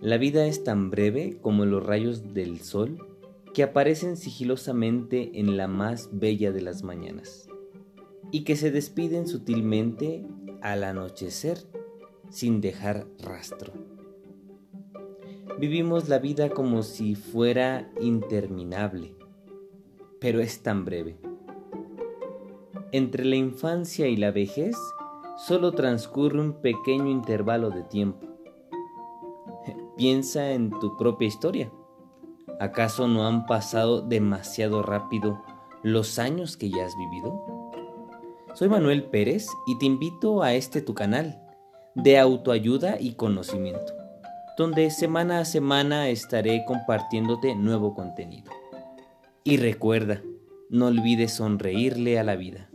La vida es tan breve como los rayos del sol que aparecen sigilosamente en la más bella de las mañanas y que se despiden sutilmente al anochecer sin dejar rastro. Vivimos la vida como si fuera interminable, pero es tan breve. Entre la infancia y la vejez solo transcurre un pequeño intervalo de tiempo. Piensa en tu propia historia. ¿Acaso no han pasado demasiado rápido los años que ya has vivido? Soy Manuel Pérez y te invito a este tu canal de autoayuda y conocimiento, donde semana a semana estaré compartiéndote nuevo contenido. Y recuerda, no olvides sonreírle a la vida.